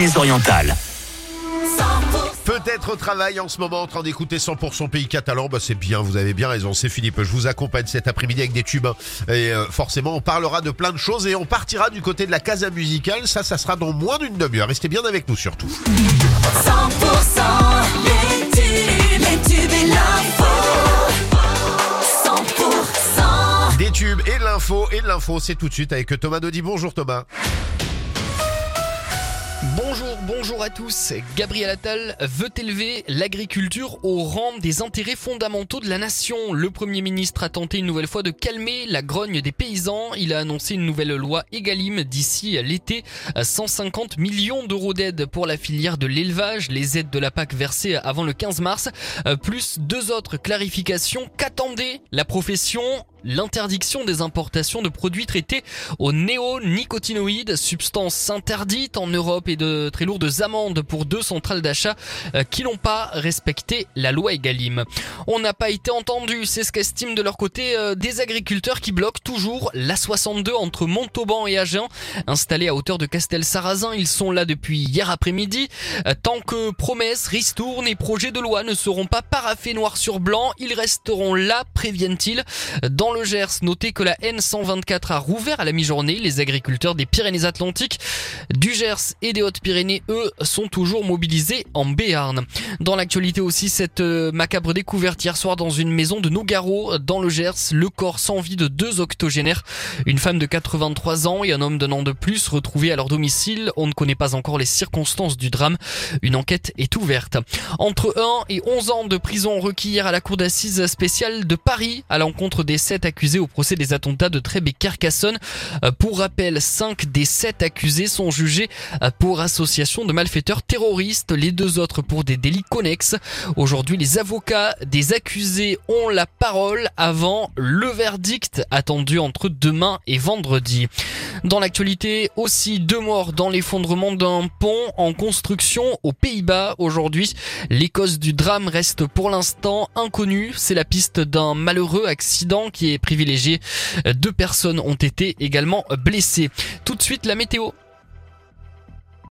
Les orientales. Peut-être au travail en ce moment en train d'écouter 100% pays catalan, bah c'est bien, vous avez bien raison, c'est Philippe, je vous accompagne cet après-midi avec des tubes et euh, forcément on parlera de plein de choses et on partira du côté de la casa musicale, ça ça sera dans moins d'une demi-heure, restez bien avec nous surtout. 100% les tubes, les tubes et l'info. 100% Des tubes et de l'info et de l'info c'est tout de suite avec Thomas Dodi, bonjour Thomas. Bonjour, bonjour à tous. Gabriel Attal veut élever l'agriculture au rang des intérêts fondamentaux de la nation. Le Premier ministre a tenté une nouvelle fois de calmer la grogne des paysans. Il a annoncé une nouvelle loi Egalim d'ici l'été. 150 millions d'euros d'aide pour la filière de l'élevage, les aides de la PAC versées avant le 15 mars, euh, plus deux autres clarifications qu'attendait la profession? L'interdiction des importations de produits traités aux néonicotinoïdes, substance interdite en Europe et de très lourdes amendes pour deux centrales d'achat euh, qui n'ont pas respecté la loi Egalim. On n'a pas été entendu, c'est ce qu'estiment de leur côté euh, des agriculteurs qui bloquent toujours la 62 entre Montauban et Agen. Installés à hauteur de Castel-Sarrazin, ils sont là depuis hier après-midi. Euh, Tant que promesses, ristournes et projets de loi ne seront pas paraffés noir sur blanc, ils resteront là, préviennent-ils. Dans le Gers, notez que la N124 a rouvert à la mi-journée. Les agriculteurs des Pyrénées-Atlantiques, du Gers et des Hautes-Pyrénées, eux, sont toujours mobilisés en Béarn. Dans l'actualité aussi, cette euh, macabre découverte hier soir dans une maison de Nogaro, dans le Gers, le corps sans vie de deux octogénaires, une femme de 83 ans et un homme d'un an de plus retrouvés à leur domicile. On ne connaît pas encore les circonstances du drame. Une enquête est ouverte. Entre 1 et 11 ans de prison requis hier à la cour d'assises spéciale de Paris à l'encontre des sept accusés au procès des attentats de Trèbes et Carcassonne. Euh, Pour rappel, 5 des 7 accusés sont jugés euh, pour association de malfaiteurs terroristes, les deux autres pour des délits connexes. Aujourd'hui, les avocats des accusés ont la parole avant le verdict attendu entre demain et vendredi. Dans l'actualité, aussi deux morts dans l'effondrement d'un pont en construction aux Pays-Bas aujourd'hui. Les causes du drame restent pour l'instant inconnues. C'est la piste d'un malheureux accident qui est privilégié. Deux personnes ont été également blessées. Tout de suite, la météo.